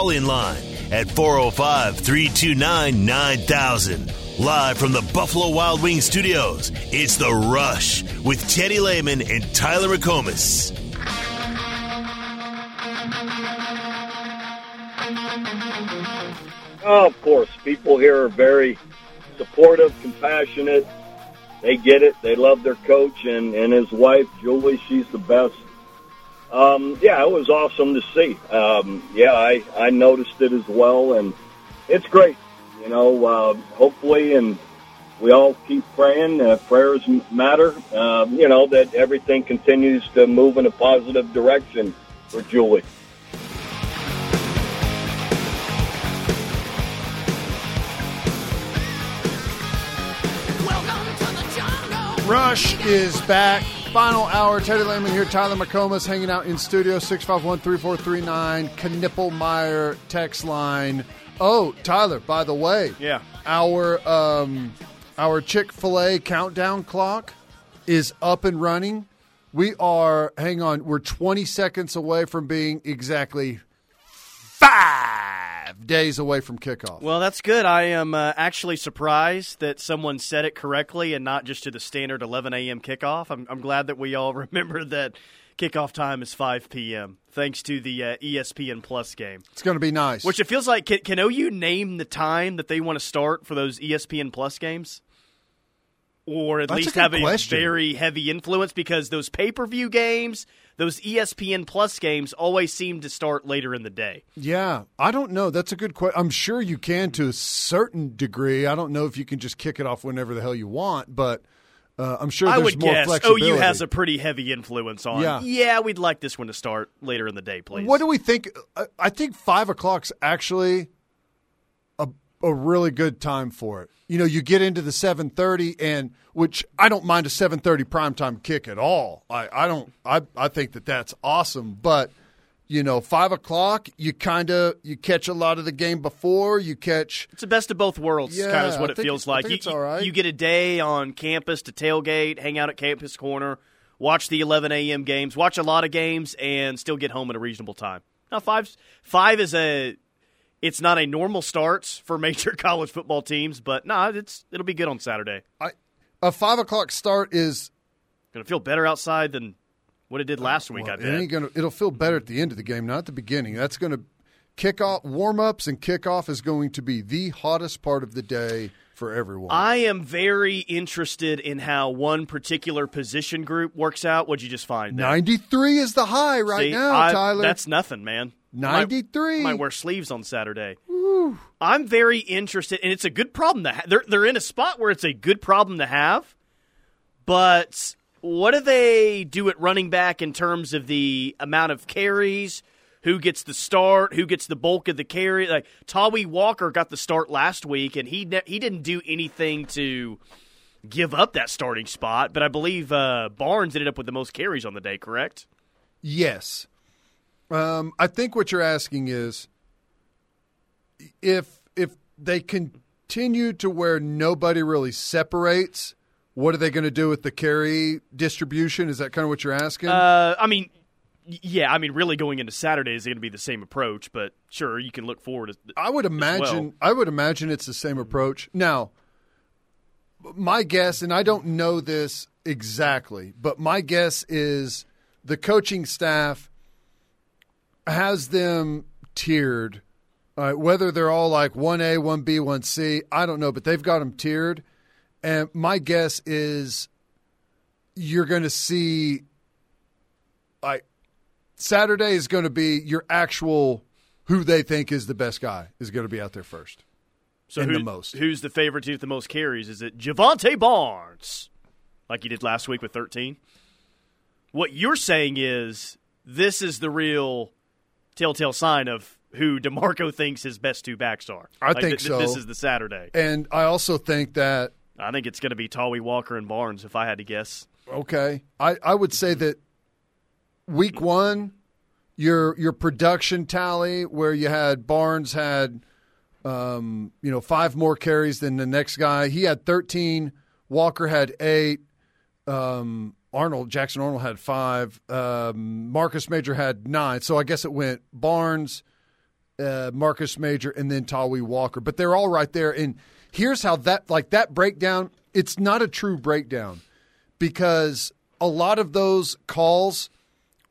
Call in line at 405 329 9000. Live from the Buffalo Wild Wings studios, it's The Rush with Teddy Lehman and Tyler McComas. Oh, of course. People here are very supportive, compassionate. They get it. They love their coach and, and his wife, Julie. She's the best. Um, yeah, it was awesome to see. Um, yeah, I, I noticed it as well, and it's great. You know, uh, hopefully, and we all keep praying. Uh, prayers matter. Um, you know, that everything continues to move in a positive direction for Julie. Rush is back. Final hour. Teddy Lehman here. Tyler McComas hanging out in studio. 651 3439. Knippelmeyer text line. Oh, Tyler, by the way. Yeah. Our, um, our Chick fil A countdown clock is up and running. We are, hang on, we're 20 seconds away from being exactly five days away from kickoff. Well, that's good. I am uh, actually surprised that someone said it correctly and not just to the standard 11 a.m. kickoff. I'm, I'm glad that we all remember that kickoff time is 5 p.m. Thanks to the uh, ESPN Plus game. It's going to be nice. Which it feels like. Can, can OU name the time that they want to start for those ESPN Plus games? Or at That's least good have a question. very heavy influence because those pay per view games, those ESPN Plus games, always seem to start later in the day. Yeah, I don't know. That's a good question. I'm sure you can to a certain degree. I don't know if you can just kick it off whenever the hell you want, but uh, I'm sure I would more guess flexibility. OU has a pretty heavy influence on. Yeah. yeah, we'd like this one to start later in the day, please. What do we think? I- I think five o'clock's actually a really good time for it. You know, you get into the seven thirty, and which I don't mind a seven thirty primetime kick at all. I, I don't. I I think that that's awesome, but. You know, five o'clock. You kind of you catch a lot of the game before. You catch It's the best of both worlds, Yeah, kind of is what I it feels like. you, it's all right. you get a day on campus to tailgate, hang out at Campus Corner, watch the 11 a.m. games, watch a lot of games, and still get home at a reasonable time. Now, five five is a it's not a normal start for major college football teams, but no, it's it'll be good on Saturday. I, a five o'clock start is Going to feel better outside than what it did last week. I It bet. ain't gonna. It'll feel better at the end of the game, not at the beginning. That's going to kick off. Warm ups and kickoff is going to be the hottest part of the day for everyone. I am very interested in how one particular position group works out. What'd you just find? Ninety three is the high right See, now, I- Tyler. That's nothing, man. 93. Might, might wear sleeves on Saturday. I'm very interested, and it's a good problem to have. They're they're in a spot where it's a good problem to have, but what do they do at running back in terms of the amount of carries? Who gets the start? Who gets the bulk of the carry? Like Tawee Walker got the start last week, and he ne- he didn't do anything to give up that starting spot. But I believe uh, Barnes ended up with the most carries on the day. Correct? yes. Um, I think what you're asking is if if they continue to where nobody really separates. What are they going to do with the carry distribution? Is that kind of what you're asking? Uh, I mean, yeah, I mean, really going into Saturday is going to be the same approach, but sure, you can look forward. To, I would imagine. I would imagine it's the same approach. Now, my guess, and I don't know this exactly, but my guess is the coaching staff has them tiered. Uh, whether they're all like one A, one B, one C, I don't know, but they've got them tiered. And my guess is you're going to see like Saturday is going to be your actual who they think is the best guy is going to be out there first. so who- the most. Who's the favorite to get the most carries? Is it Jovantae Barnes, like he did last week with 13? What you're saying is this is the real telltale sign of who DeMarco thinks his best two backs are. I Like, think th- th- This is the Saturday. And I also think that I think it's going to be Tawee Walker and Barnes, if I had to guess. okay, I, I would say that week one, your your production tally where you had Barnes had um, you know five more carries than the next guy. He had thirteen. Walker had eight. Um, Arnold Jackson Arnold had five. Um, Marcus Major had nine. So I guess it went Barnes, uh, Marcus Major, and then Tawee Walker. But they're all right there. And here's how that like that breakdown. It's not a true breakdown because a lot of those calls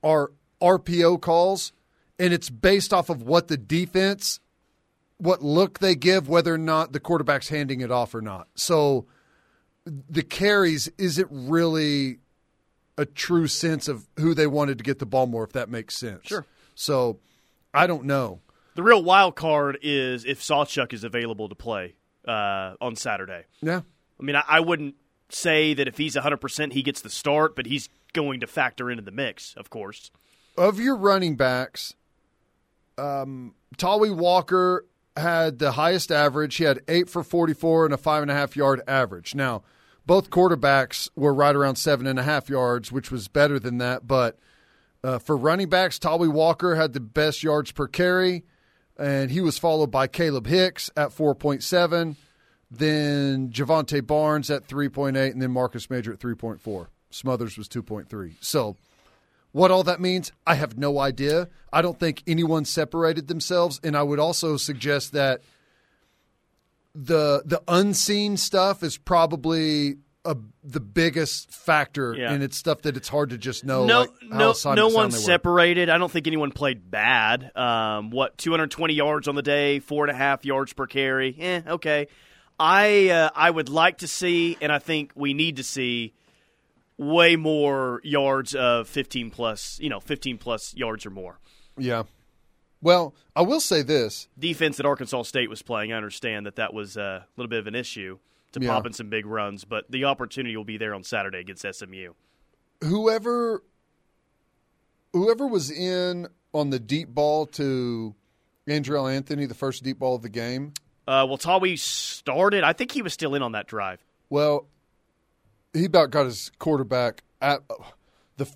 are RPO calls, and it's based off of what the defense, what look they give, whether or not the quarterback's handing it off or not. So the carries isn't really a true sense of who they wanted to get the ball more, if that makes sense. Sure. So I don't know. The real wild card is if Sawchuk is available to play uh, on Saturday. Yeah. I mean, I, I wouldn't say that if he's 100%, he gets the start, but he's going to factor into the mix, of course. Of your running backs, um, Tawee Walker had the highest average. He had eight for 44 and a five and a half yard average. Now, both quarterbacks were right around seven and a half yards, which was better than that. But uh, for running backs, Tawee Walker had the best yards per carry, and he was followed by Kalib Hicks at 4.7, then Jovantae Barnes at 3.8, and then Marcus Major at 3.4. Smothers was 2.3. So, what all that means, I have no idea. I don't think anyone separated themselves, and I would also suggest that the the unseen stuff is probably a, the biggest factor, Yeah. and it's stuff that it's hard to just know. no, like no, no one separated. I don't think anyone played bad. Um, what 220 yards on the day, four and a half yards per carry. Eh, okay. I uh, I would like to see, and I think we need to see way more yards of 15 plus. You know, 15 plus yards or more. Yeah. Well, I will say this. Defense that Arkansas State was playing, I understand that that was uh, a little bit of an issue to Yeah. pop in some big runs, but the opportunity will be there on Saturday against SMU. whoever whoever was in on the deep ball to Andrel Anthony, the first deep ball of the game. Uh, well, Tawee started. I think he was still in on that drive. Well, he about got his quarterback at the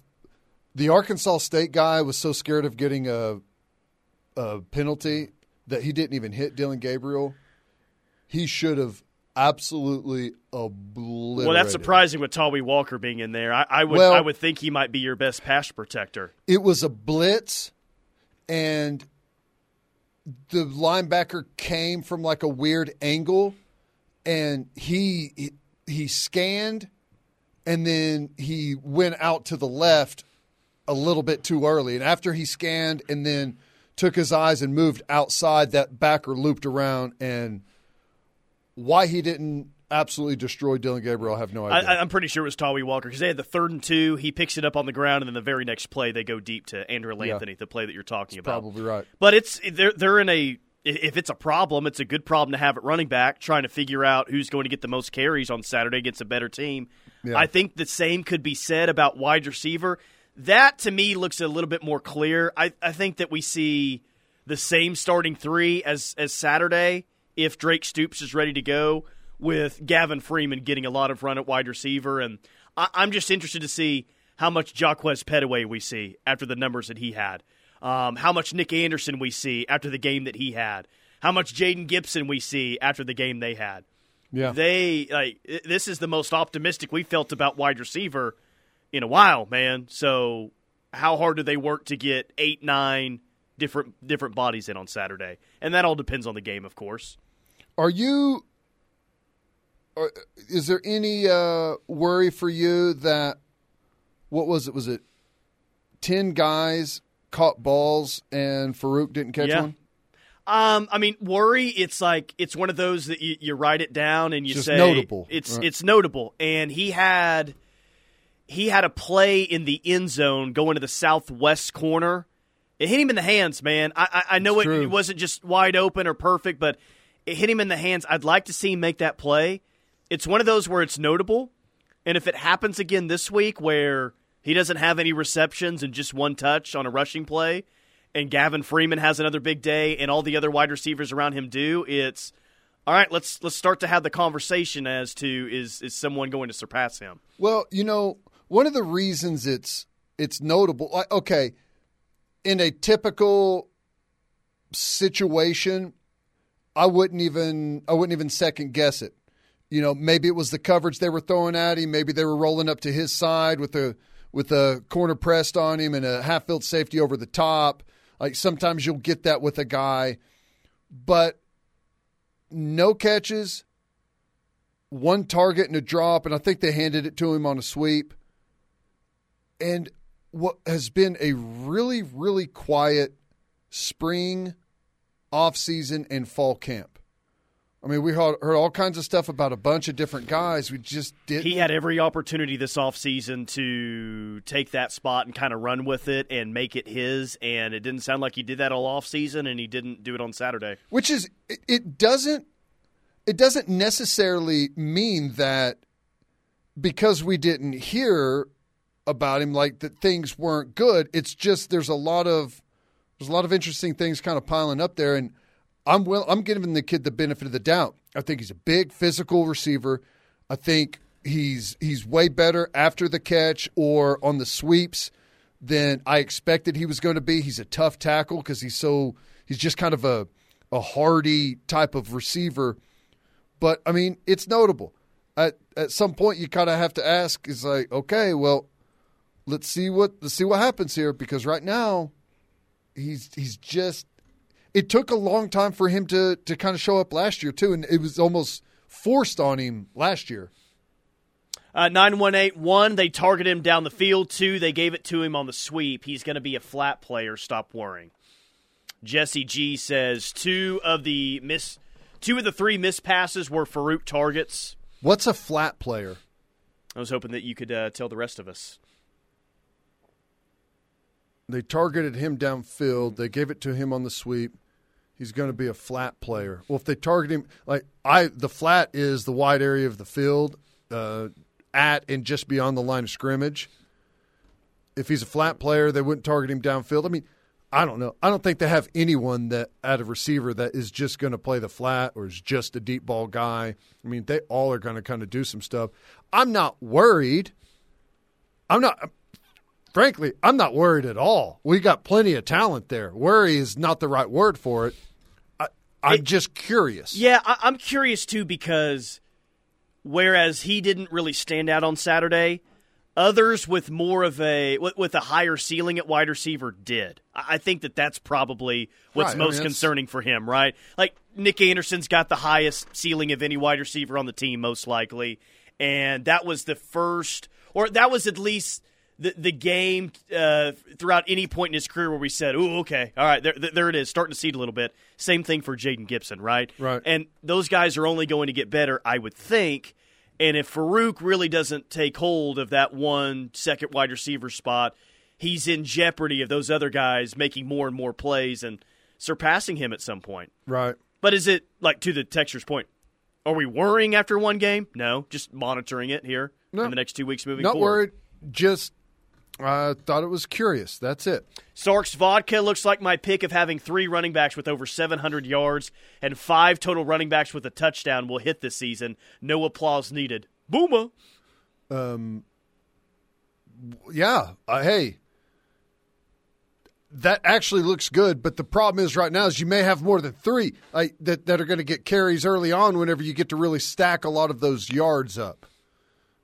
the Arkansas State guy was so scared of getting a a penalty that he didn't even hit Dillon Gabriel. He should have absolutely obliterated. Well, that's surprising with Tawee Walker being in there. I, I would Well- I would think he might be your best pass protector. it was a blitz and the linebacker came from like a weird angle and he he, he scanned and then he went out to the left a little bit too early and after he scanned and then took his eyes and moved outside that backer looped around and why he didn't absolutely destroy Dillon Gabriel I have no idea. I- I'm pretty sure it was Tawee Walker because they had the third and two. He picks it up on the ground, and then the very next play they go deep to Andrew Yeah. Anthony, the play that you're talking about. Probably right. But it's they're they're in a if it's a problem, it's a good problem to have at running back, trying to figure out who's going to get the most carries on Saturday against a better team. Yeah. I think the same could be said about wide receiver. That to me looks a little bit more clear. I, I think that we see the same starting three as as Saturday if Drake Stoops is ready to go, with Gavin Freeman getting a lot of run at wide receiver, and I, I'm just interested to see how much Jaquaize Pettaway we see after the numbers that he had, um, how much Nic Anderson we see after the game that he had, how much Jayden Gibson we see after the game they had. Yeah. They like this is the most optimistic we felt about wide receiver in a while, man. So how hard do they work to get eight, nine different different bodies in on Saturday? And that all depends on the game, of course. Are you? Are, is there any uh, worry for you that what was it? Was it ten guys caught balls and Farooq didn't catch Yeah. one? Um, I mean, worry. It's like it's one of those that you, you write it down and you just say notable, It's right. it's notable, and he had he had a play in the end zone going to the southwest corner. It hit him in the hands, man. I I, I know it, it wasn't just wide open or perfect, but it hit him in the hands. I'd like to see him make that play. It's one of those where it's notable, and if it happens again this week, where he doesn't have any receptions and just one touch on a rushing play, and Gavin Freeman has another big day, and all the other wide receivers around him do, it's all right. Let's let's start to have the conversation as to is is someone going to surpass him? Well, you know, one of the reasons it's it's notable. Okay, in a typical situation, I wouldn't even I wouldn't even second guess it. You know, maybe it was the coverage they were throwing at him. Maybe they were rolling up to his side with the with the corner pressed on him and a half field safety over the top. Like sometimes you'll get that with a guy, but no catches, one target and a drop, and I think they handed it to him on a sweep. And what has been a really, really quiet spring, off season, and fall camp. I mean, we heard, heard all kinds of stuff about a bunch of different guys. We just did. He had every opportunity this offseason to take that spot and kind of run with it and make it his, and it didn't sound like he did that all offseason, and he didn't do it on Saturday. Which is, it, it doesn't, it doesn't necessarily mean that because we didn't hear about him, like that things weren't good. It's just there's a lot of there's a lot of interesting things kind of piling up there, and I'm will I'm giving the kid the benefit of the doubt. I think he's a big physical receiver. I think he's he's way better after the catch or on the sweeps than I expected he was going to be. He's a tough tackle because he's so he's just kind of a a hardy type of receiver. But I mean, it's notable. At at some point, you kind of have to ask: is like, okay, well, let's see what let's see what happens here because right now, he's he's just it took a long time for him to to kind of show up last year too, and it was almost forced on him last year. Uh, 918 1, they target him down the field. Two, they gave it to him on the sweep. He's going to be a flat player. Stop worrying. Jesse G says two of the miss, two of the three missed passes were Farooq targets. What's a flat player? I was hoping that you could uh, tell the rest of us. They targeted him downfield. They gave it to him on the sweep. He's going to be a flat player. Well, if they target him, like I, the flat is the wide area of the field, uh, at and just beyond the line of scrimmage. If he's a flat player, they wouldn't target him downfield. I mean, I don't know. I don't think they have anyone that at a receiver that is just going to play the flat or is just a deep ball guy. I mean, they all are going to kind of do some stuff. I'm not worried. I'm not frankly, I'm not worried at all. We got plenty of talent there. Worry is not the right word for it. I, am It- just curious. Yeah, I- I'm curious too because whereas he didn't really stand out on Saturday, others with more of a with, with a higher ceiling at wide receiver did. I I think that that's probably what's Right, I mean, most concerning for him, right? Like Nic Anderson's got the highest ceiling of any wide receiver on the team, most likely, and that was the first, or that was at least. The, the game uh, throughout any point in his career where we said, "Oh, okay, all right, there, there it is, starting to see it a little bit." Same thing for Jayden Gibson, right? Right. And those guys are only going to get better, I would think. And if Farooq really doesn't take hold of that one second wide receiver spot, he's in jeopardy of those other guys making more and more plays and surpassing him at some point. Right. But is it like to the texture's point? Are we worrying after one game? No, just monitoring it here No. in the next two weeks moving Not forward. worried. Just I thought it was curious. That's it. Sark's Vodka looks like my pick of having three running backs with over 700 yards and five total running backs with a touchdown will hit this season. No applause needed. Boomer. Um, Yeah. Uh, hey, that actually looks good. But the problem is right now is you may have more than three like, that that are going to get carries early on. Whenever you get to really stack a lot of those yards up,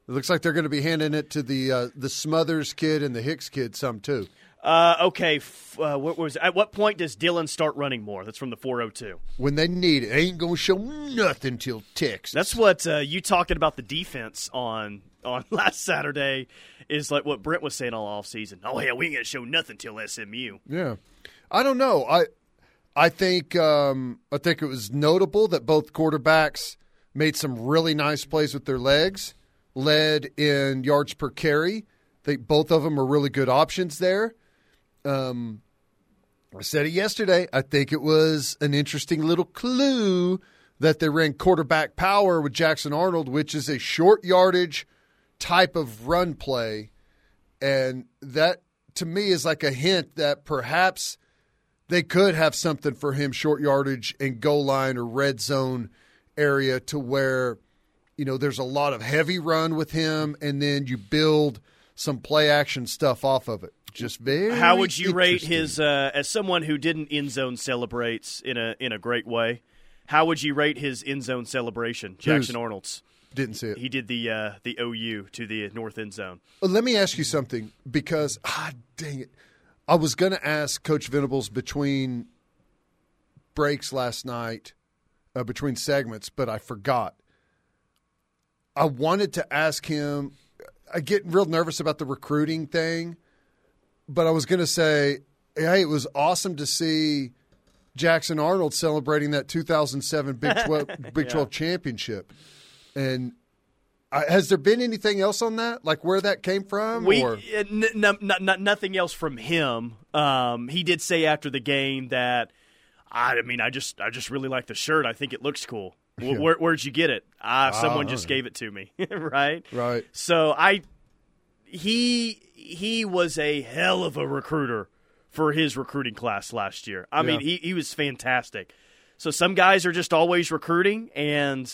it looks like they're going to be handing it to the uh, the Smothers kid and the Hicks kid some too. Uh, okay, f- uh, what was at what point does Dillon start running more? That's from the 402. When they need it, ain't going to show nothing till Texas. That's what uh, you talking about the defense on on last Saturday is like what Brent was saying all off season. Oh yeah, we ain't gonna show nothing till SMU. Yeah, I don't know. I I think um, I think it was notable that both quarterbacks made some really nice plays with their legs, led in yards per carry. Think both of them are really good options there. Um, I said it yesterday. I think it was an interesting little clue that they ran quarterback power with Jackson Arnold, which is a short yardage type of run play. And that to me is like a hint that perhaps they could have something for him short yardage and goal line or red zone area to where you know there's a lot of heavy run with him and then you build some play action stuff off of it. Just very How would you rate his uh, as someone who didn't end zone celebrates in a in a great way? How would you rate his end zone celebration, Jackson Whose? Arnold's? didn't see it. He did the uh, the OU to the north end zone. Let me ask you something because ah, dang it, I was going to ask Coach Venables between breaks last night, uh, between segments, but I forgot. I wanted to ask him. I get real nervous about the recruiting thing, but I was going to say, hey, it was awesome to see Jackson Arnold celebrating that 2007 Big 12 Big Yeah. 12 championship. And I, has there been anything else on that? Like where that came from? We or? uh, n- n- n- n- nothing else from him. Um, he did say after the game that I, I mean I just I just really like the shirt. I think it looks cool. Yeah. Where, where'd you get it? Ah, someone just gave it to me. right. Right. So I he he was a hell of a recruiter for his recruiting class last year. I mean, he he was fantastic. So some guys are just always recruiting and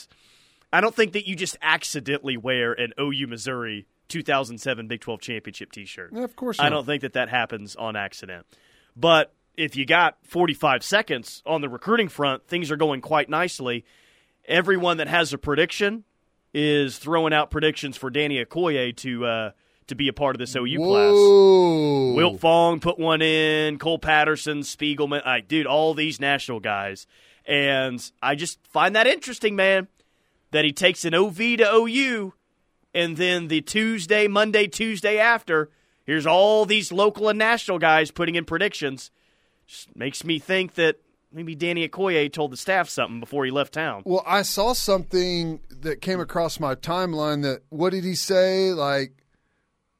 I don't think that you just accidentally wear an OU Missouri 2007 Big 12 championship t-shirt. Yeah, of course I don't think that that happens on accident. But if you got 45 seconds on the recruiting front, things are going quite nicely. Everyone that has a prediction is throwing out predictions for Danny Okoye to uh, to be a part of this OU class. Whoa. Wiltfong put one in, Cole Patterson, Spiegelman, like, dude, all these national guys. And I just find that interesting, man, that he takes an OV to OU, and then the Tuesday, Monday, Tuesday after, here's all these local and national guys putting in predictions. Just makes me think that maybe Danny Okoye told the staff something before he left town. Well, I saw something that came across my timeline that what did he say? Like,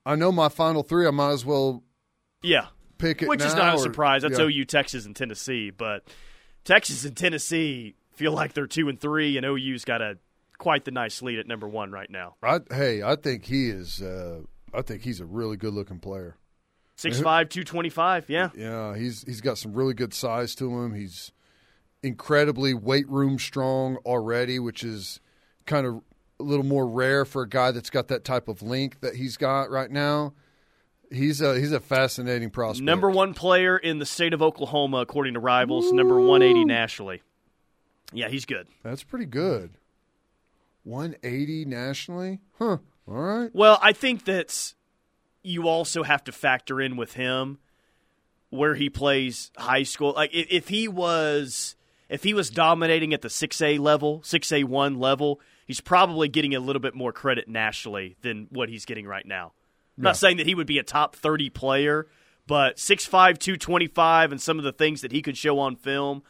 I know my final three. I might as well Yeah. pick it. Which is not a surprise. That's yeah. OU, Texas, and Tennessee. But Texas and Tennessee feel like they're two and three, and OU's got a quite the nice lead at number one right now. I, hey, I think he is. Uh, I think he's a really good looking player. Six uh-huh. five, two twenty five. Yeah. Yeah, he's he's got some really good size to him. He's incredibly weight room strong already, which is kind of a little more rare for a guy that's got that type of length that he's got right now. He's a he's a fascinating prospect. Number one player in the state of Oklahoma, according to Rivals. Number one eighty nationally. Yeah, he's good. That's pretty good. 180 nationally? Huh. All right. Well, I think that you also have to factor in with him where he plays high school. Like if, if he was if he was dominating at the six A level, six A one level, he's probably getting a little bit more credit nationally than what he's getting right now. I'm not saying that he would be a top thirty player, but 6'5", 225 and some of the things that he could show on film.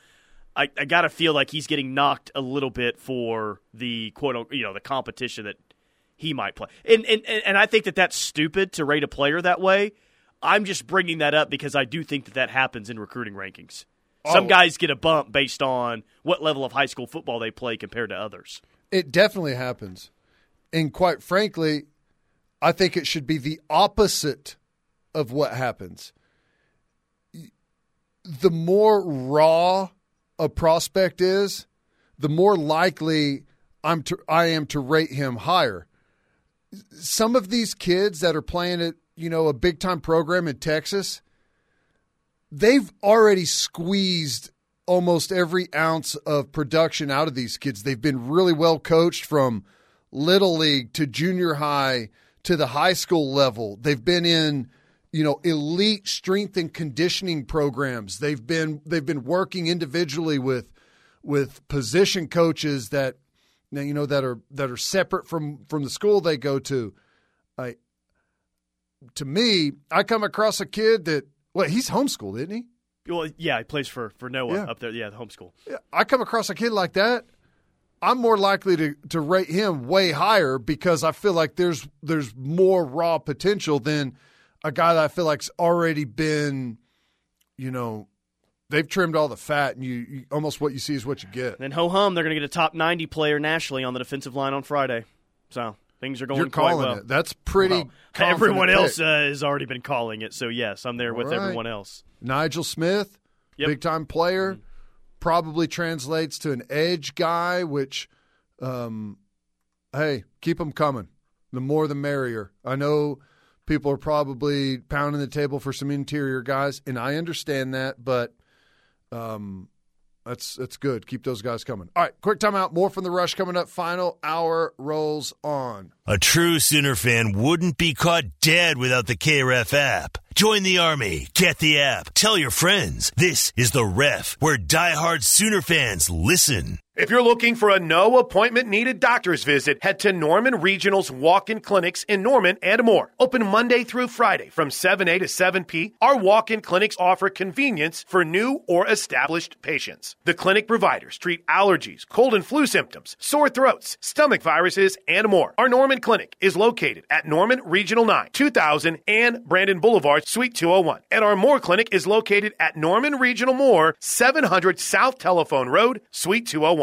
I, I gotta feel like he's getting knocked a little bit for the quote unquote, you know the competition that he might play. And, and and I think that that's stupid to rate a player that way. I'm just bringing that up because I do think that that happens in recruiting rankings. Some Oh. guys get a bump based on what level of high school football they play compared to others. It definitely happens. And quite frankly, I think it should be the opposite of what happens. The more raw a prospect is, the more likely I'm to, I am to rate him higher. Some of these kids that are playing at, you know, a big time program in Texas, they've already squeezed almost every ounce of production out of these kids. They've been really well coached from little league to junior high to the high school level. They've been in, you know, elite strength and conditioning programs. They've been they've been working individually with with position coaches that you know that are that are separate from from the school they go to. I to me, I come across a kid that well, he's homeschooled, isn't he? Well, yeah, he plays for for Noah Yeah. up there. Yeah, the homeschool. Yeah, I come across a kid like that, I'm more likely to, to rate him way higher because I feel like there's there's more raw potential than a guy that I feel like's already been, you know, they've trimmed all the fat and you, you almost what you see is what you get. Then ho hum, they're going to get a top 90 player nationally on the defensive line on Friday. So things are going You're quite calling well. it. That's pretty. Well, everyone pick. else uh, has already been calling it. So yes, I'm there with right. everyone else. Nigel Smith, Yep. big time player, probably translates to an edge guy, which, um, hey, keep them coming. The more the merrier. I know people are probably pounding the table for some interior guys, and I understand that, but um, that's that's good. Keep those guys coming. All right, quick timeout. More from the rush coming up. Final hour rolls on. A true Sooner fan wouldn't be caught dead without the KRF app. Join the Army. Get the app. Tell your friends. This is The Ref, where diehard Sooner fans listen. If you're looking for a no appointment needed doctor's visit, head to Norman Regional's walk in clinics in Norman and more. Open Monday through Friday from 7A to 7P. Our walk in clinics offer convenience for new or established patients. The clinic providers treat allergies, cold and flu symptoms, sore throats, stomach viruses, and more. Our Norman Clinic is located at Norman Regional 9, 2000 and Brandon Boulevard, Suite 201. And our Moore Clinic is located at Norman Regional Moore, 700 South Telephone Road, Suite 201.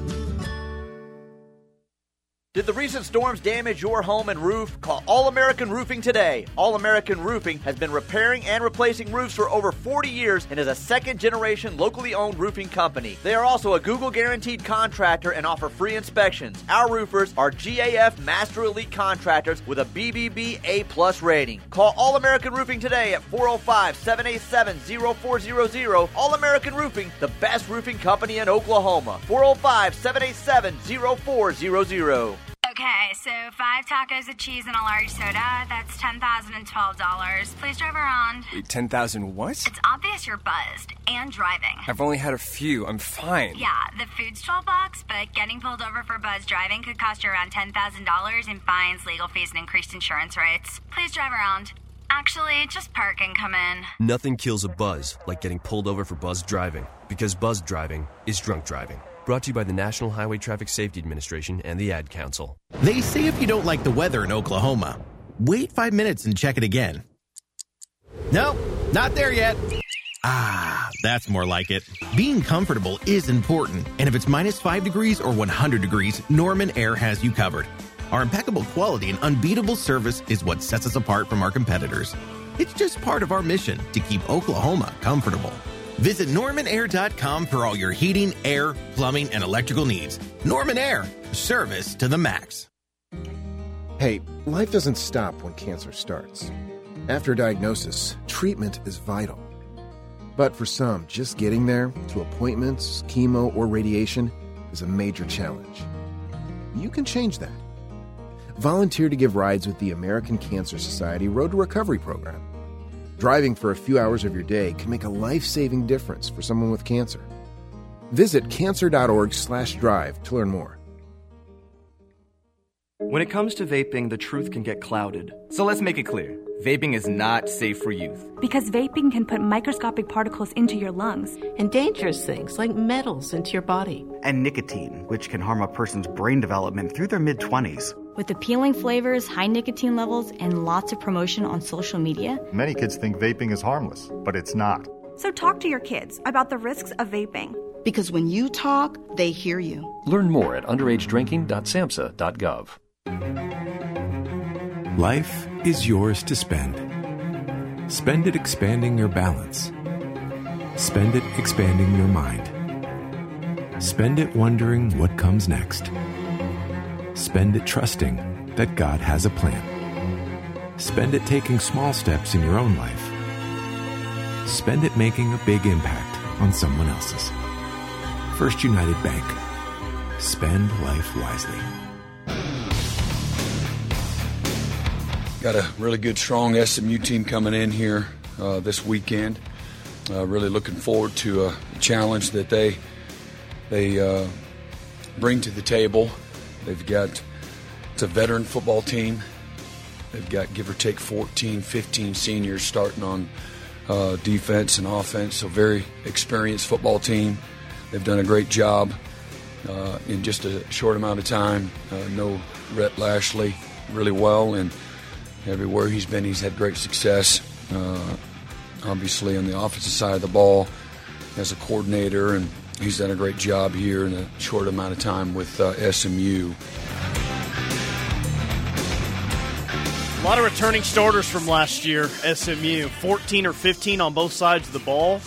Did the recent storms damage your home and roof? Call All American Roofing today. All American Roofing has been repairing and replacing roofs for over 40 years and is a second generation locally owned roofing company. They are also a Google guaranteed contractor and offer free inspections. Our roofers are GAF Master Elite contractors with a BBB A plus rating. Call All American Roofing today at 405 787 0400. All American Roofing, the best roofing company in Oklahoma. 405 787 0400. Okay, so five tacos of cheese and a large soda. That's ten thousand and twelve dollars. Please drive around. Wait, ten thousand what? It's obvious you're buzzed and driving. I've only had a few. I'm fine. Yeah, the food's twelve bucks, but getting pulled over for buzz driving could cost you around ten thousand dollars in fines, legal fees, and increased insurance rates. Please drive around. Actually, just park and come in. Nothing kills a buzz like getting pulled over for buzz driving, because buzz driving is drunk driving. Brought to you by the National Highway Traffic Safety Administration and the Ad Council. They say if you don't like the weather in Oklahoma, wait five minutes and check it again. Nope, not there yet. Ah, that's more like it. Being comfortable is important, and if it's minus 5 degrees or 100 degrees, Norman Air has you covered. Our impeccable quality and unbeatable service is what sets us apart from our competitors. It's just part of our mission to keep Oklahoma comfortable. Visit normanair.com for all your heating, air, plumbing, and electrical needs. Norman Air, service to the max. Hey, life doesn't stop when cancer starts. After diagnosis, treatment is vital. But for some, just getting there to appointments, chemo, or radiation is a major challenge. You can change that. Volunteer to give rides with the American Cancer Society Road to Recovery program. Driving for a few hours of your day can make a life-saving difference for someone with cancer. Visit cancer.org/drive to learn more. When it comes to vaping, the truth can get clouded. So let's make it clear. Vaping is not safe for youth. Because vaping can put microscopic particles into your lungs and dangerous things like metals into your body. And nicotine, which can harm a person's brain development through their mid 20s. With appealing flavors, high nicotine levels, and lots of promotion on social media, many kids think vaping is harmless, but it's not. So talk to your kids about the risks of vaping. Because when you talk, they hear you. Learn more at underagedrinking.samhsa.gov. Life is yours to spend. Spend it expanding your balance. Spend it expanding your mind. Spend it wondering what comes next. Spend it trusting that God has a plan. Spend it taking small steps in your own life. Spend it making a big impact on someone else's. First United Bank. Spend life wisely. Got a really good, strong SMU team coming in here uh, this weekend. Uh, really looking forward to a challenge that they they uh, bring to the table. They've got it's a veteran football team. They've got give or take 14, 15 seniors starting on uh, defense and offense. So very experienced football team. They've done a great job uh, in just a short amount of time. Uh, know Rhett Lashlee really well and everywhere he's been, he's had great success. Uh, obviously, on the offensive side of the ball, as a coordinator, and he's done a great job here in a short amount of time with uh, SMU. A lot of returning starters from last year, SMU. 14 or 15 on both sides of the ball.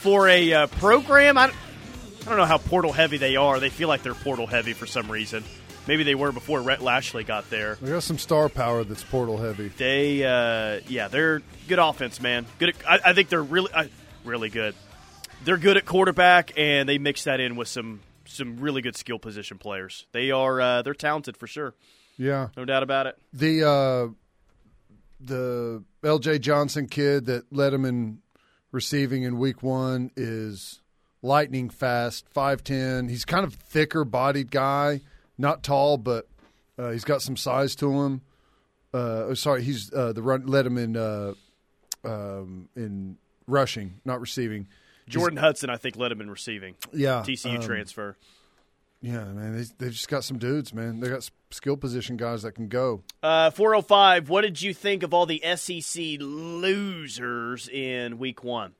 for a uh, program. I, I don't know how portal heavy they are. They feel like they're portal heavy for some reason. Maybe they were before Rhett Lashlee got there. They got some star power that's portal heavy. They, uh, yeah, they're good offense, man. Good. At, I, I think they're really, uh, really good. They're good at quarterback, and they mix that in with some some really good skill position players. They are uh, they're talented for sure. Yeah, no doubt about it. The uh, the L.J. Johnson kid that led him in receiving in Week One is lightning fast, five ten. He's kind of thicker bodied guy, not tall, but uh, he's got some size to him. Uh, oh, sorry, he's uh, the run led him in uh, um, in rushing, not receiving. Jordan Hudson, I think, led him in receiving. Yeah, TCU um, transfer. Yeah, man, they they've just got some dudes, man. They got skill position guys that can go. Uh, 405, what did you think of all the SEC losers in week one?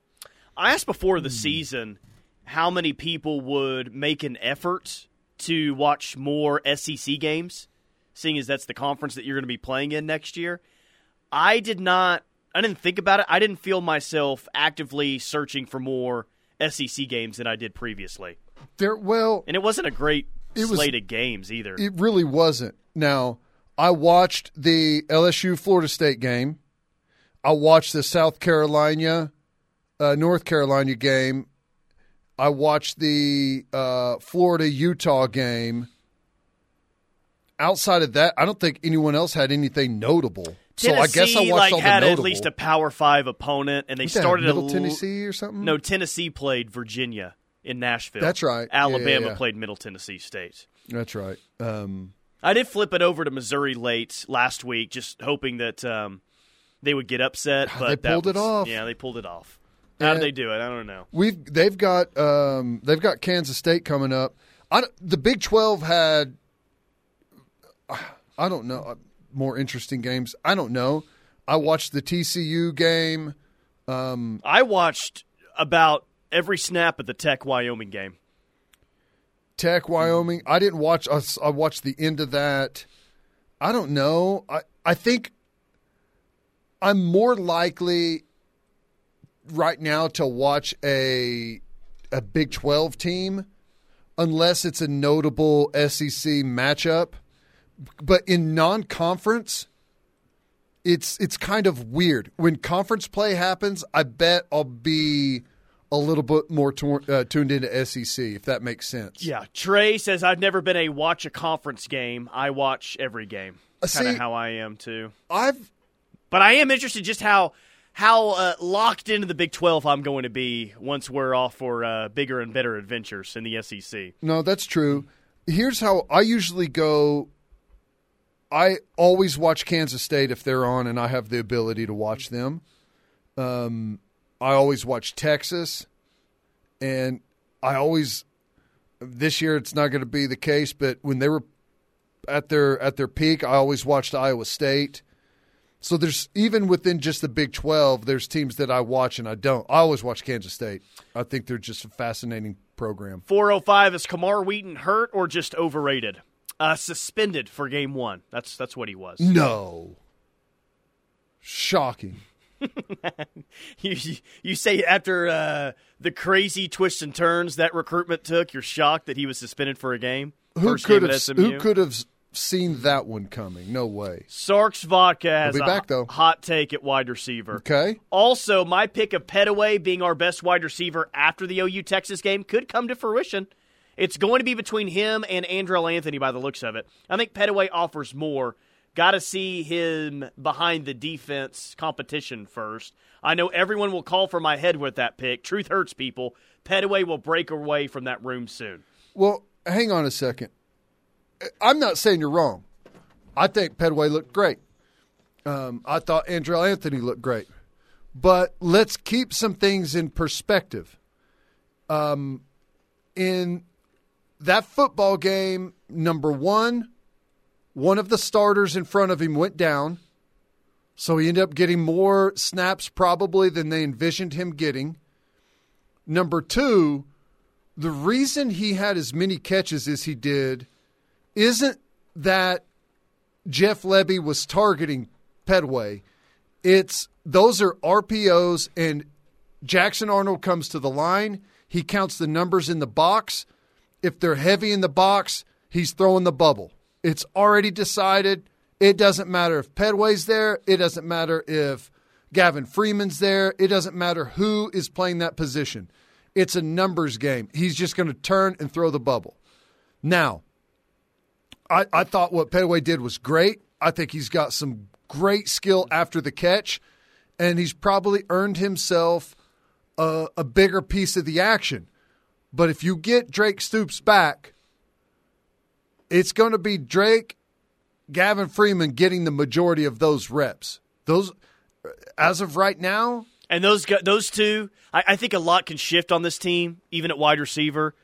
I asked before the season how many people would make an effort to watch more SEC games, seeing as that's the conference that you're going to be playing in next year. I did not, I didn't think about it. I didn't feel myself actively searching for more SEC games than I did previously. There, well, and it wasn't a great it was- slate of games either. It really wasn't. Now, I watched the LSU Florida State game. I watched the South Carolina uh, North Carolina game. I watched the uh, Florida Utah game. Outside of that, I don't think anyone else had anything notable. So I guess I Tennessee, watched like, all the had notable. at least a Power Five opponent, and they What's that, started Middle l- Tennessee or something? No, Tennessee played Virginia in Nashville. That's right. Yeah, yeah, Alabama yeah. played Middle Tennessee State. That's right. Um, I did flip it over to Missouri late last week, just hoping that um, they would get upset. But they pulled it off. Yeah, they pulled it off. How did they do it? I don't know. We've they've got um, they've got Kansas State coming up. I, the Big Twelve had I don't know more interesting games. I don't know. I watched the TCU game. Um, I watched about every snap of the Tech Wyoming game. Tech, Wyoming. I didn't watch. I, I watched the end of that. I don't know. I I think I'm more likely right now to watch a a Big Twelve team unless it's a notable SEC matchup. But in non-conference, it's it's kind of weird when conference play happens. I bet I'll be a little bit more uh, tuned into SEC if that makes sense. Yeah, Trey says I've never been a watch a conference game. I watch every game. Uh, Kind of how I am too. I've, but I am interested just how how uh, locked into the Big Twelve I'm going to be once we're off for uh, bigger and better adventures in the SEC. No, that's true. Here's how I usually go. I always watch Kansas State if they're on and I have the ability to watch them. Um, I always watch Texas, and I always this year it's not going to be the case, but when they were at their at their peak, I always watched Iowa State. So there's even within just the Big 12, there's teams that I watch and I don't. I always watch Kansas State. I think they're just a fascinating program. 405 is Kamar Wheaton hurt or just overrated? Uh, suspended for game one. That's that's what he was. No. Shocking. you you say after uh, the crazy twists and turns that recruitment took, you're shocked that he was suspended for a game. Who could have who could have seen that one coming? No way. Sark's Vodka has He'll be a back, though. hot take at wide receiver. Okay. Also, my pick of Pettaway being our best wide receiver after the OU Texas game could come to fruition. It's going to be between him and Andrel Anthony by the looks of it. I think Pettaway offers more. Got to see him behind the defense competition first. I know everyone will call for my head with that pick. Truth hurts people. Pettaway will break away from that room soon. Well, hang on a second. I'm not saying you're wrong. I think Pettaway looked great. Um, I thought Andrel Anthony looked great. But let's keep some things in perspective. Um, in that football game, number one, one of the starters in front of him went down. So he ended up getting more snaps probably than they envisioned him getting. Number two, the reason he had as many catches as he did isn't that Jeff Lebby was targeting Pedway. It's those are RPOs and Jackson Arnold comes to the line, he counts the numbers in the box. If they're heavy in the box, he's throwing the bubble. It's already decided. It doesn't matter if Pedway's there. It doesn't matter if Gavin Freeman's there. It doesn't matter who is playing that position. It's a numbers game. He's just going to turn and throw the bubble. Now, I, I thought what Pedway did was great. I think he's got some great skill after the catch, and he's probably earned himself a, a bigger piece of the action. But if you get Drake Stoops back, it's going to be Drake, Gavin Freeman getting the majority of those reps. Those, as of right now, and those those two, I, I think a lot can shift on this team, even at wide receiver.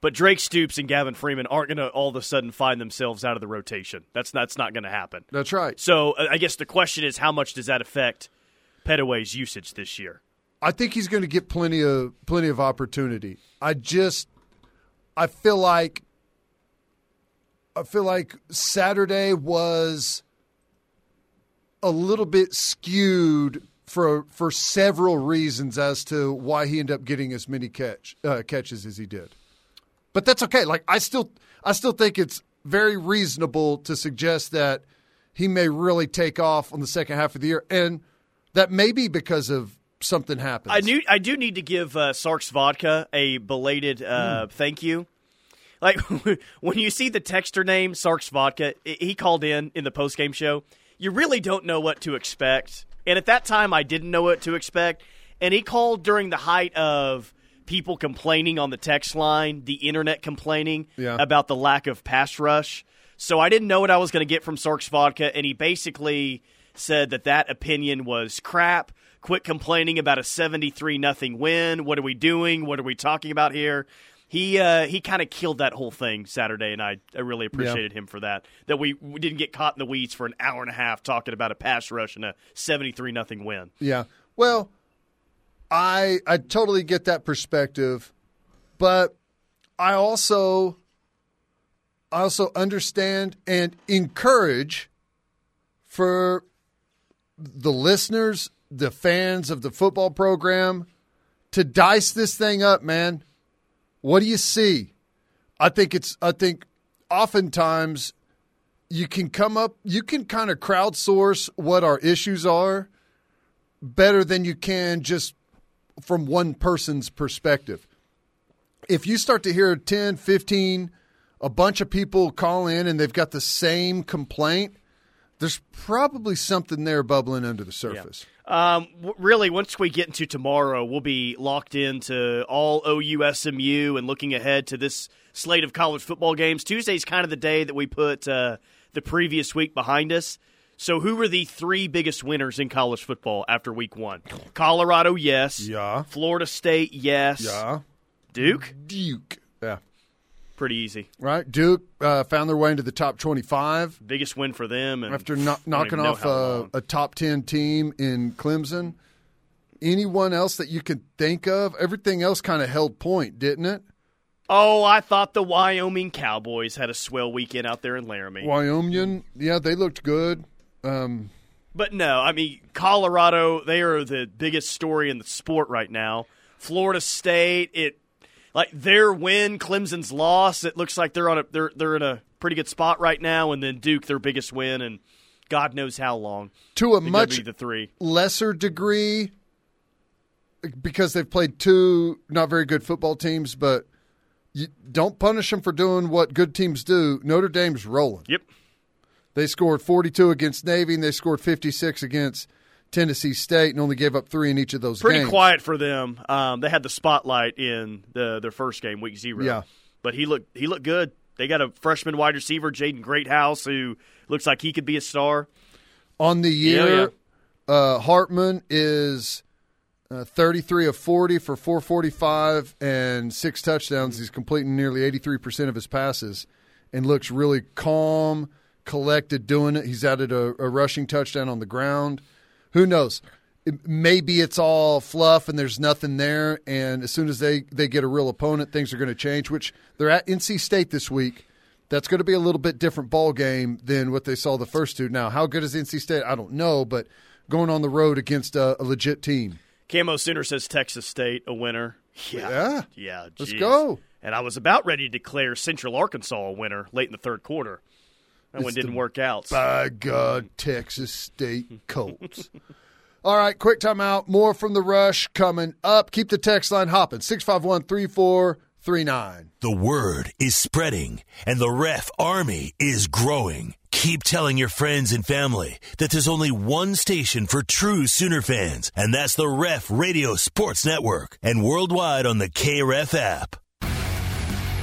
But Drake Stoops and Gavin Freeman aren't going to all of a sudden find themselves out of the rotation. That's that's not going to happen. That's right. So I guess the question is, how much does that affect Pettaway's usage this year? I think he's going to get plenty of plenty of opportunity. I just I feel like I feel like Saturday was a little bit skewed for for several reasons as to why he ended up getting as many catch uh, catches as he did. But that's okay. Like I still I still think it's very reasonable to suggest that he may really take off on the second half of the year, and that may be because of something happens. I knew I do need to give uh, Sarks Vodka a belated uh, mm. thank you. Like when you see the texter name Sarks Vodka, he called in in the post game show. You really don't know what to expect, and at that time I didn't know what to expect. And he called during the height of people complaining on the text line, the internet complaining yeah. about the lack of pass rush. So I didn't know what I was going to get from Sarks Vodka, and he basically said that that opinion was crap Quit complaining about a 73 nothing win. What are we doing? What are we talking about here? He uh, he kind of killed that whole thing Saturday, and I, I really appreciated yeah. him for that. That we, we didn't get caught in the weeds for an hour and a half talking about a pass rush and a 73 nothing win. Yeah. Well, I I totally get that perspective, but I also I also understand and encourage for the listeners the fans of the football program to dice this thing up, man. What do you see? I think it's I think oftentimes you can come up you can kind of crowdsource what our issues are better than you can just from one person's perspective. If you start to hear 10, 15 a bunch of people call in and they've got the same complaint, there's probably something there bubbling under the surface. Yeah. Um, really, once we get into tomorrow, we'll be locked into all OU SMU and looking ahead to this slate of college football games. Tuesday's kind of the day that we put uh, the previous week behind us. So, who were the three biggest winners in college football after week one? Colorado, yes. Yeah. Florida State, yes. Yeah. Duke? Duke. Yeah pretty easy. Right. Duke uh, found their way into the top 25. Biggest win for them. after no- knocking off a, a, top 10 team in Clemson. Anyone else that you can think of? Everything else kind of held point, didn't it? Oh, I thought the Wyoming Cowboys had a swell weekend out there in Laramie. Wyoming, yeah, they looked good. Um, but no, I mean, Colorado, they are the biggest story in the sport right now. Florida State, it like their win, Clemson's loss. It looks like they're on a they're they're in a pretty good spot right now, and then Duke their biggest win, and God knows how long. To a much the three. lesser degree, because they've played two not very good football teams, but you don't punish them for doing what good teams do. Notre Dame's rolling. Yep. They scored 42 against Navy, and they scored 56 against Tennessee State and only gave up three in each of those Pretty games. quiet for them. Um, they had the spotlight in the their first game, week zero. Yeah. But he looked he looked good. They got a freshman wide receiver, Jaden Greathouse, who looks like he could be a star. On the year, yeah. Uh, Hartman is uh, 33 of 40 for 445 and six touchdowns. He's completing nearly 83% of his passes and looks really calm, collected doing it. He's added a, a rushing touchdown on the ground who knows? maybe it's all fluff and there's nothing there. And as soon as they, they get a real opponent, things are going to change. Which they're at NC State this week. That's going to be a little bit different ball game than what they saw the first two. Now, how good is NC State? I don't know, but going on the road against a, a legit team. Camo Center says Texas State a winner. Yeah. Yeah. Let's go. And I was about ready to declare Central Arkansas a winner late in the third quarter. That It's one didn't work out. By God, Texas State Colts. All right, quick timeout. More from the rush coming up. Keep the text line hopping. 651 3439. The word is spreading, and the ref army is growing. Keep telling your friends and family that there's only one station for true Sooner fans, and that's the Ref Radio Sports Network, and worldwide on the KREF app.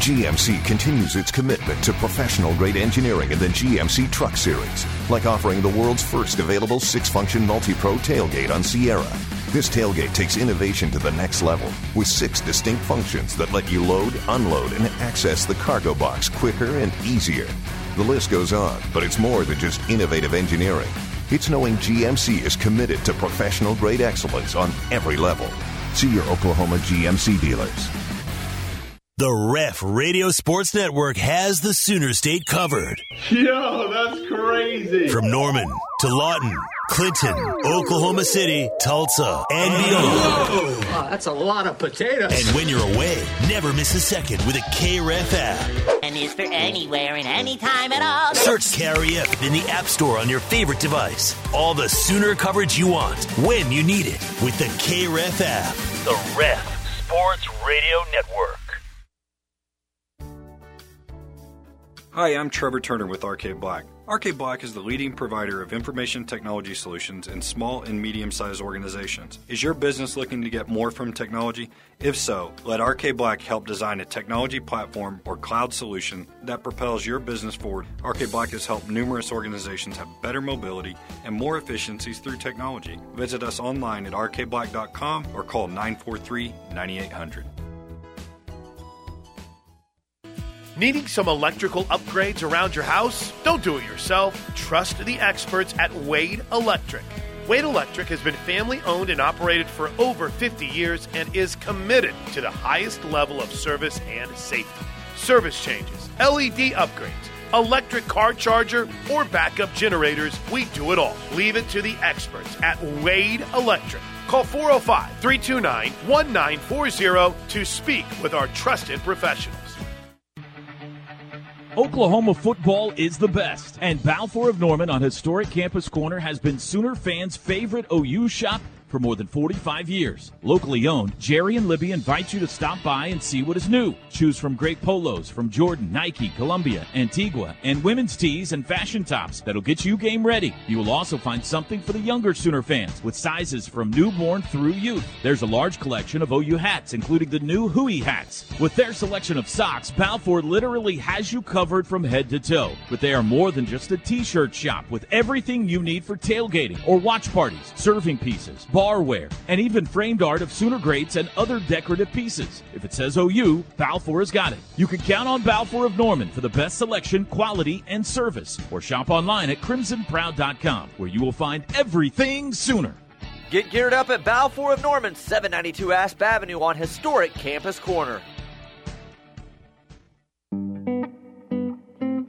GMC continues its commitment to professional grade engineering in the GMC Truck Series, like offering the world's first available six function multi pro tailgate on Sierra. This tailgate takes innovation to the next level with six distinct functions that let you load, unload, and access the cargo box quicker and easier. The list goes on, but it's more than just innovative engineering. It's knowing GMC is committed to professional grade excellence on every level. See your Oklahoma GMC dealers. The Ref Radio Sports Network has the Sooner State covered. Yo, that's crazy. From Norman to Lawton, Clinton, Oklahoma City, Tulsa, and beyond. Wow, that's a lot of potatoes. And when you're away, never miss a second with a KREF app. And is for anywhere and anytime at all. Search KREF in the App Store on your favorite device. All the Sooner coverage you want, when you need it, with the KREF app. The Ref Sports Radio Network. Hi, I'm Trevor Turner with Arcade Black. Arcade Black is the leading provider of information technology solutions in small and medium sized organizations. Is your business looking to get more from technology? If so, let Arcade Black help design a technology platform or cloud solution that propels your business forward. Arcade Black has helped numerous organizations have better mobility and more efficiencies through technology. Visit us online at arcadeblack.com or call 943 9800. Needing some electrical upgrades around your house? Don't do it yourself. Trust the experts at Wade Electric. Wade Electric has been family owned and operated for over 50 years and is committed to the highest level of service and safety. Service changes, LED upgrades, electric car charger, or backup generators, we do it all. Leave it to the experts at Wade Electric. Call 405 329 1940 to speak with our trusted professionals. Oklahoma football is the best, and Balfour of Norman on historic Campus Corner has been Sooner fans' favorite OU shop for more than 45 years. Locally owned, Jerry and Libby invite you to stop by and see what is new. Choose from great polos from Jordan, Nike, Columbia, Antigua, and women's tees and fashion tops that'll get you game ready. You will also find something for the younger Sooner fans with sizes from newborn through youth. There's a large collection of OU hats, including the new Hui hats. With their selection of socks, Balfour literally has you covered from head to toe. But they are more than just a t-shirt shop with everything you need for tailgating or watch parties, serving pieces, barware, and even framed art of Sooner greats and other decorative pieces. If it says OU, Balfour has got it. You can count on Balfour of Norman for the best selection, quality, and service. Or shop online at crimsonproud.com where you will find everything Sooner. Get geared up at Balfour of Norman, 792 Asp Avenue on historic Campus Corner.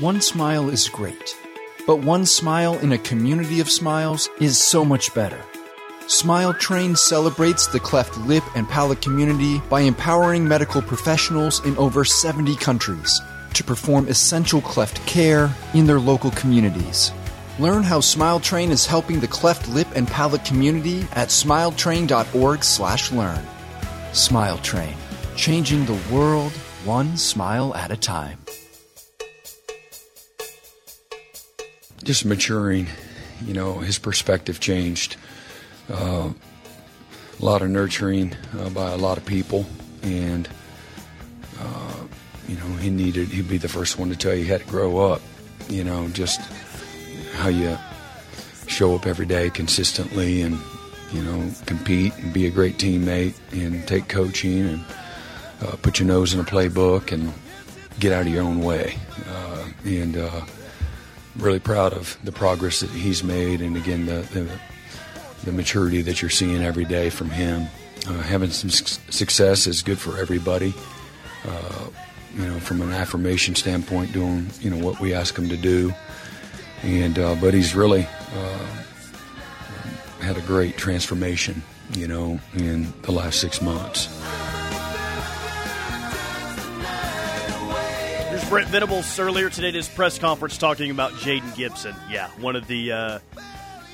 One smile is great, but one smile in a community of smiles is so much better. Smile Train celebrates the cleft lip and palate community by empowering medical professionals in over 70 countries to perform essential cleft care in their local communities. Learn how Smile Train is helping the cleft lip and palate community at smiletrain.org/learn. Smile Train, changing the world one smile at a time. Just maturing. You know, his perspective changed. Uh, a lot of nurturing uh, by a lot of people, and uh, you know, he needed. He'd be the first one to tell you how to grow up. You know, just how you show up every day consistently, and you know, compete and be a great teammate and take coaching and uh, put your nose in a playbook and get out of your own way. Uh, and uh, really proud of the progress that he's made, and again the the, the maturity that you're seeing every day from him. Uh, having some su- success is good for everybody. Uh, you know, from an affirmation standpoint, doing you know what we ask him to do, and uh, but he's really uh, had a great transformation. You know, in the last six months. Brent Venables earlier today at his press conference talking about Jayden Gibson. Yeah, one of the uh,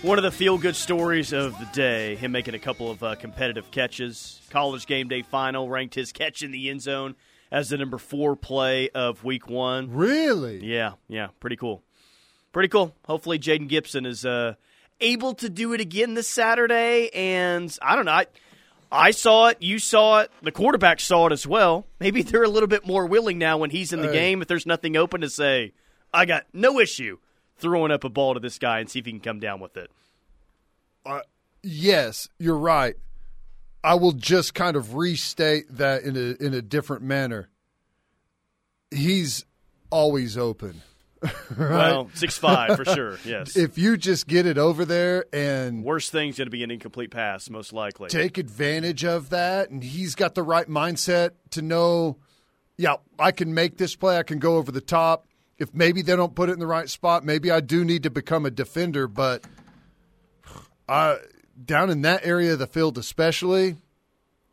one of the feel good stories of the day. Him making a couple of uh, competitive catches. College game day final ranked his catch in the end zone as the number four play of week one. Really? Yeah, yeah, pretty cool. Pretty cool. Hopefully, Jayden Gibson is uh, able to do it again this Saturday. And I don't know. I, I saw it. You saw it. The quarterback saw it as well. Maybe they're a little bit more willing now when he's in the Hey. game. If there's nothing open to say, I got no issue throwing up a ball to this guy and see if he can come down with it. Uh, yes, you're right. I will just kind of restate that in a in a different manner. He's always open. right? Well, 6'5" for sure, yes. If you just get it over there and Worst thing's going to be an incomplete pass, most likely. take advantage of that, and he's got the right mindset to know, yeah, I can make this play. I can go over the top. If maybe they don't put it in the right spot, maybe I do need to become a defender. But I, uh, down in that area of the field, especially,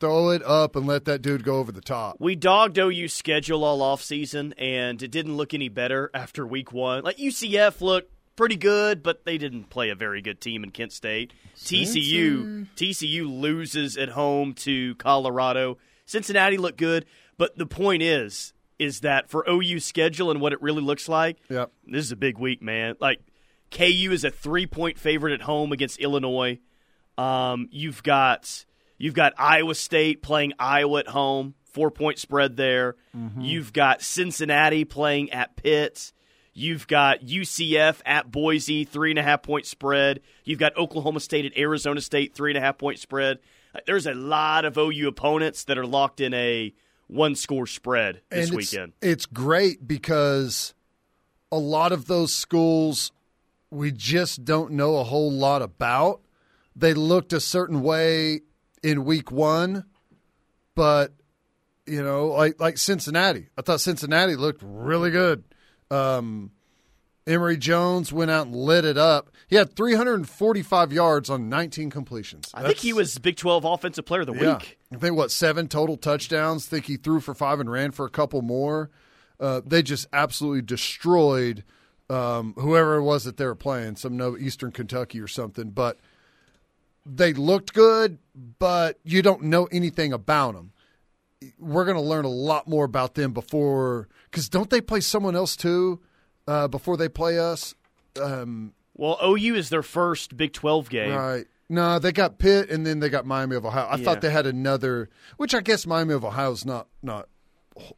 throw it up and let that dude go over the top. We dogged OU's schedule all offseason, and it didn't look any better after week one. Like UCF looked pretty good, but they didn't play a very good team in Kent State. TCU TCU loses at home to Colorado. Cincinnati looked good, but the point is is that for OU schedule and what it really looks like, Yep. this is a big week, man. Like KU is a three point favorite at home against Illinois. Um, you've got you've got Iowa State playing Iowa at home, four point spread there. Mm-hmm. You've got Cincinnati playing at Pitt. You've got UCF at Boise, three and a half point spread. You've got Oklahoma State at Arizona State, three and a half point spread. There's a lot of OU opponents that are locked in a one score spread this it's, weekend. It's great because a lot of those schools we just don't know a whole lot about. They looked a certain way in week one, but you know, like like Cincinnati. I thought Cincinnati looked really good. Um, Emory Jones went out and lit it up. He had 345 yards on 19 completions. I think he was Big 12 Offensive Player of the Yeah. Week. I think what seven total touchdowns. think he threw for five and ran for a couple more. Uh, they just absolutely destroyed um, whoever it was that they were playing, some no Eastern Kentucky or something. But they looked good, but you don't know anything about them. We're going to learn a lot more about them before, because don't they play someone else too uh, before they play us? Um, Well, OU is their first Big 12 game. Right. No, they got Pitt and then they got Miami of Ohio. I Yeah. thought they had another, which I guess Miami of Ohio's not not.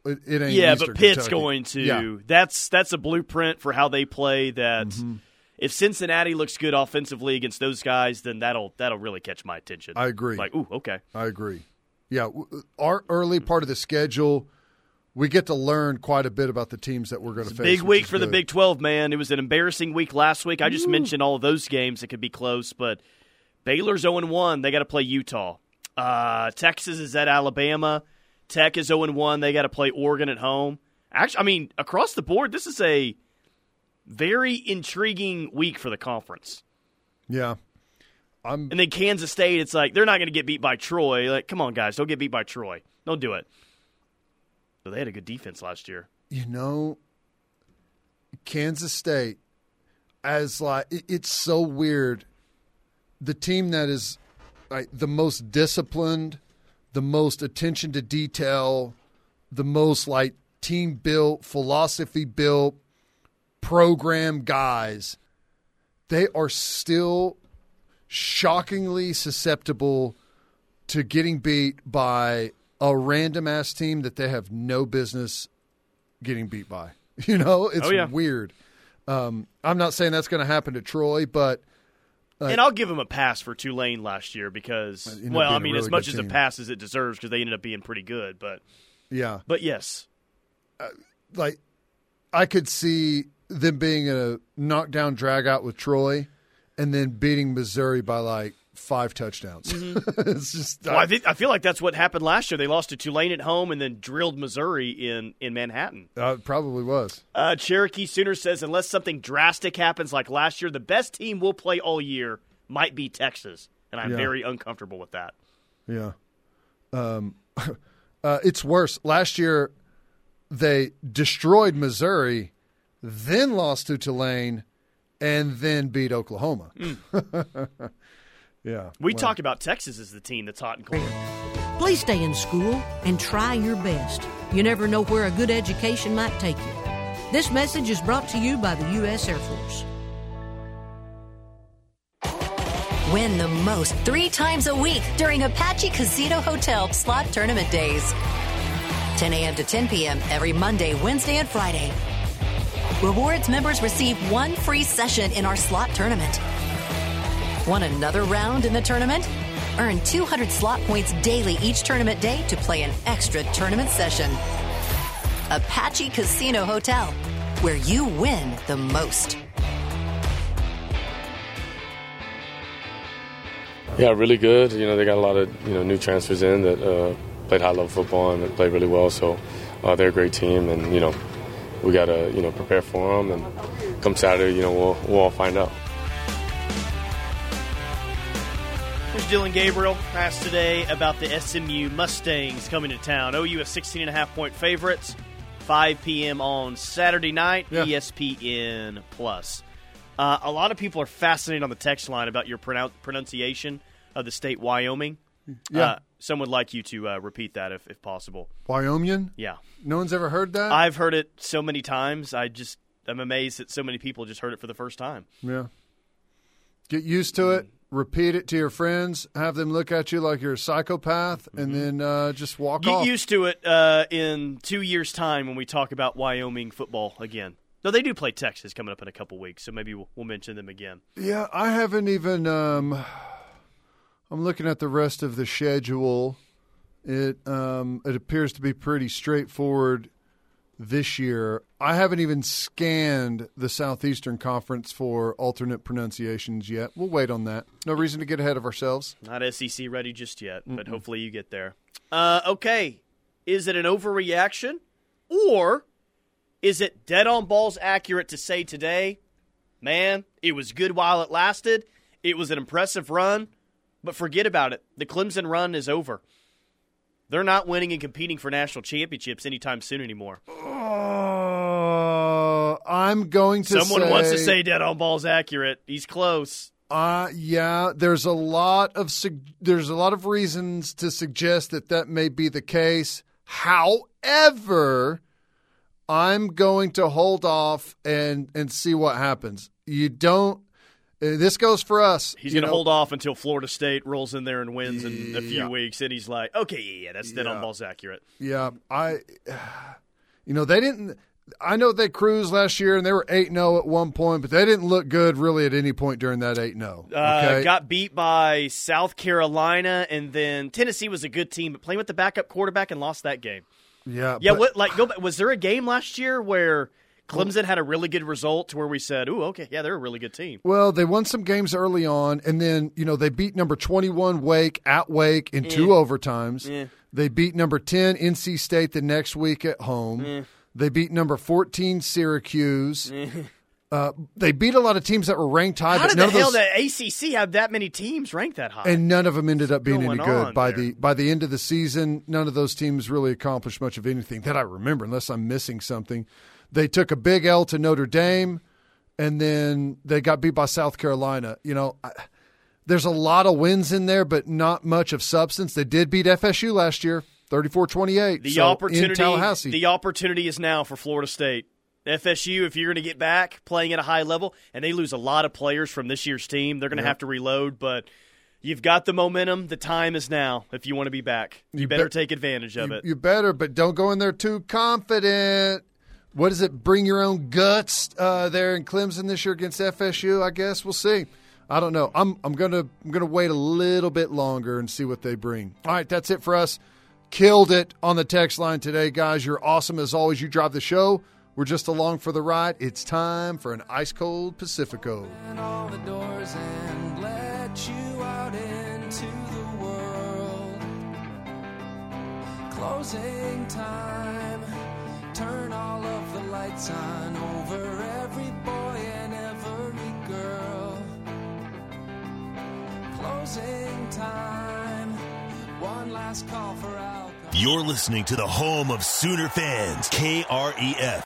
It, it ain't. Yeah, Eastern but Pitt's Kentucky. going to. Yeah. That's that's a blueprint for how they play. That Mm-hmm. If Cincinnati looks good offensively against those guys, then that'll that'll really catch my attention. I agree. Like, ooh, okay. I agree. Yeah, our early part of the schedule, we get to learn quite a bit about the teams that we're going to face. Big week for the. Big 12, man. It was an embarrassing week last week. I just mentioned all of those games that could be close, but Baylor's 0 1. They got to play Utah. Uh, Texas is at Alabama. Tech is 0 1. They got to play Oregon at home. Actually, I mean, across the board, this is a very intriguing week for the conference. Yeah, I'm. And then Kansas State, it's like they're not going to get beat by Troy. Like, come on, guys, don't get beat by Troy. Don't do it. But they had a good defense last year. You know, Kansas State, as like it- it's so weird. The team that is like the most disciplined, the most attention to detail, the most like team built, philosophy built, program guys, they are still shockingly susceptible to getting beat by a random ass team that they have no business getting beat by. You know, it's Oh, yeah. weird. Um, I'm not saying that's going to happen to Troy, but Like- and I'll give him a pass for Tulane last year because, well, I mean, really as much as a pass as it deserves because they ended up being pretty good. But, Yeah. but yes, like I could see them being a knockdown drag out with Troy and then beating Missouri by like five touchdowns. it's just Mm-hmm. well, I, think, I feel like that's what happened last year. They lost to Tulane at home and then drilled Missouri in in Manhattan. uh, probably was. Uh, Cherokee Sooner says unless something drastic happens like last year, the best team we'll play all year might be Texas, and I'm Yeah. very uncomfortable with that. Yeah. Um, uh, it's worse. Last year, they destroyed Missouri, then lost to Tulane, and then beat Oklahoma. Mm. yeah. We well, talk about Texas as the team that's hot and cold. Please stay in school and try your best. You never know where a good education might take you. This message is brought to you by the U.S. Air Force. Win the most three times a week during Apache Casino Hotel slot tournament days. 10 a.m. to 10 p.m. every Monday, Wednesday, and Friday. Rewards members receive one free session in our slot tournament. Want another round in the tournament? Earn 200 slot points daily each tournament day to play an extra tournament session. Apache Casino Hotel, where you win the most. Yeah, really good. You know, they got a lot of you know new transfers in that uh, played high level football and played really well. So uh, they're a great team, and you know we got to you know prepare for them. And come Saturday, you know we'll we'll all find out. Here's Dillon Gabriel asked today about the SMU Mustangs coming to town. OU a 16 and a half point favorites. 5 p.m. on Saturday night, E ESPN Plus. Uh, a lot of people are fascinated on the text line about your pronoun- pronunciation of the state Wyoming. Yeah. Uh, some would like you to uh, repeat that if, if possible. Wyoming? Yeah. No one's ever heard that? I've heard it so many times. I just I'm amazed that so many people just heard it for the first time. Yeah. Get used to it. Repeat it to your friends. Have them look at you like you're a psychopath, and then uh, just walk Get off. used to it uh, in two years' time when we talk about Wyoming football again. No, they do play Texas coming up in a couple weeks, so maybe we'll, we'll mention them again. Yeah, I haven't even. Um, I'm looking at the rest of the schedule. It um, it appears to be pretty straightforward this year. I haven't even scanned the Southeastern Conference for alternate pronunciations yet. We'll wait on that. No reason to get ahead of ourselves. Not SEC ready just yet, but hopefully you get there. Uh, okay, is it an overreaction, or is it dead on balls accurate to say today, man, it was good while it lasted. It was an impressive run, but forget about it. The Clemson run is over. They're not winning and competing for national championships anytime soon anymore. Uh, I'm going to. Someone say, wants to say dead on balls accurate. He's close. Uh, yeah, there's a lot of there's a lot of reasons to suggest that that may be the case. However, I'm going to hold off and and see what happens. You don't. Uh, This goes for us. He's going to hold off until Florida State rolls in there and wins in a few Yeah. weeks, and he's like, "Okay, yeah, yeah that's dead on balls accurate." Yeah, I. You know they didn't. I know they cruised last year and they were eight 0 at one point, but they didn't look good really at any point during that eight 0 Uh, got beat by South Carolina, and then Tennessee was a good team, but playing with the backup quarterback and lost that game. yeah, Yeah, but- what like go back, was there a game last year where Clemson had a really good result to where we said, "Ooh, okay, yeah, they're a really good team." Well, they won some games early on, and then you know they beat number twenty-one Wake at Wake in Eh. two overtimes. Eh. They beat number ten NC State the next week at home. Eh. They beat number fourteen Syracuse. Uh, they beat a lot of teams that were ranked high, How but did none the hell of those, the ACC have that many teams ranked that high? and none of them ended up being any good by there? the by the end of the season. None of those teams really accomplished much of anything that I remember, unless I'm missing something. They took a big L to Notre Dame, and then they got beat by South Carolina. You know, I, there's a lot of wins in there, but not much of substance. They did beat FSU last year, 34-28. The so, in opportunity, Tallahassee. the opportunity is now for Florida State. FSU, if you're going to get back playing at a high level, and they lose a lot of players from this year's team, they're going to Yep. have to reload. But you've got the momentum. The time is now. If you want to be back, you, You better bet- take advantage of you, it. you better, but don't go in there too confident. What is it? Bring your own guts uh, there in Clemson this year against FSU. I guess we'll see. I don't know. I'm I'm gonna I'm gonna wait a little bit longer and see what they bring. All right, that's it for us. Killed it on the text line today, guys. You're awesome as always. You drive the show. We're just along for the ride. It's time for an ice cold Pacifico. Closing time. Turn all of lights on over every boy and every girl. Closing time. One last call for. You're listening to the home of Sooner fans, KREF.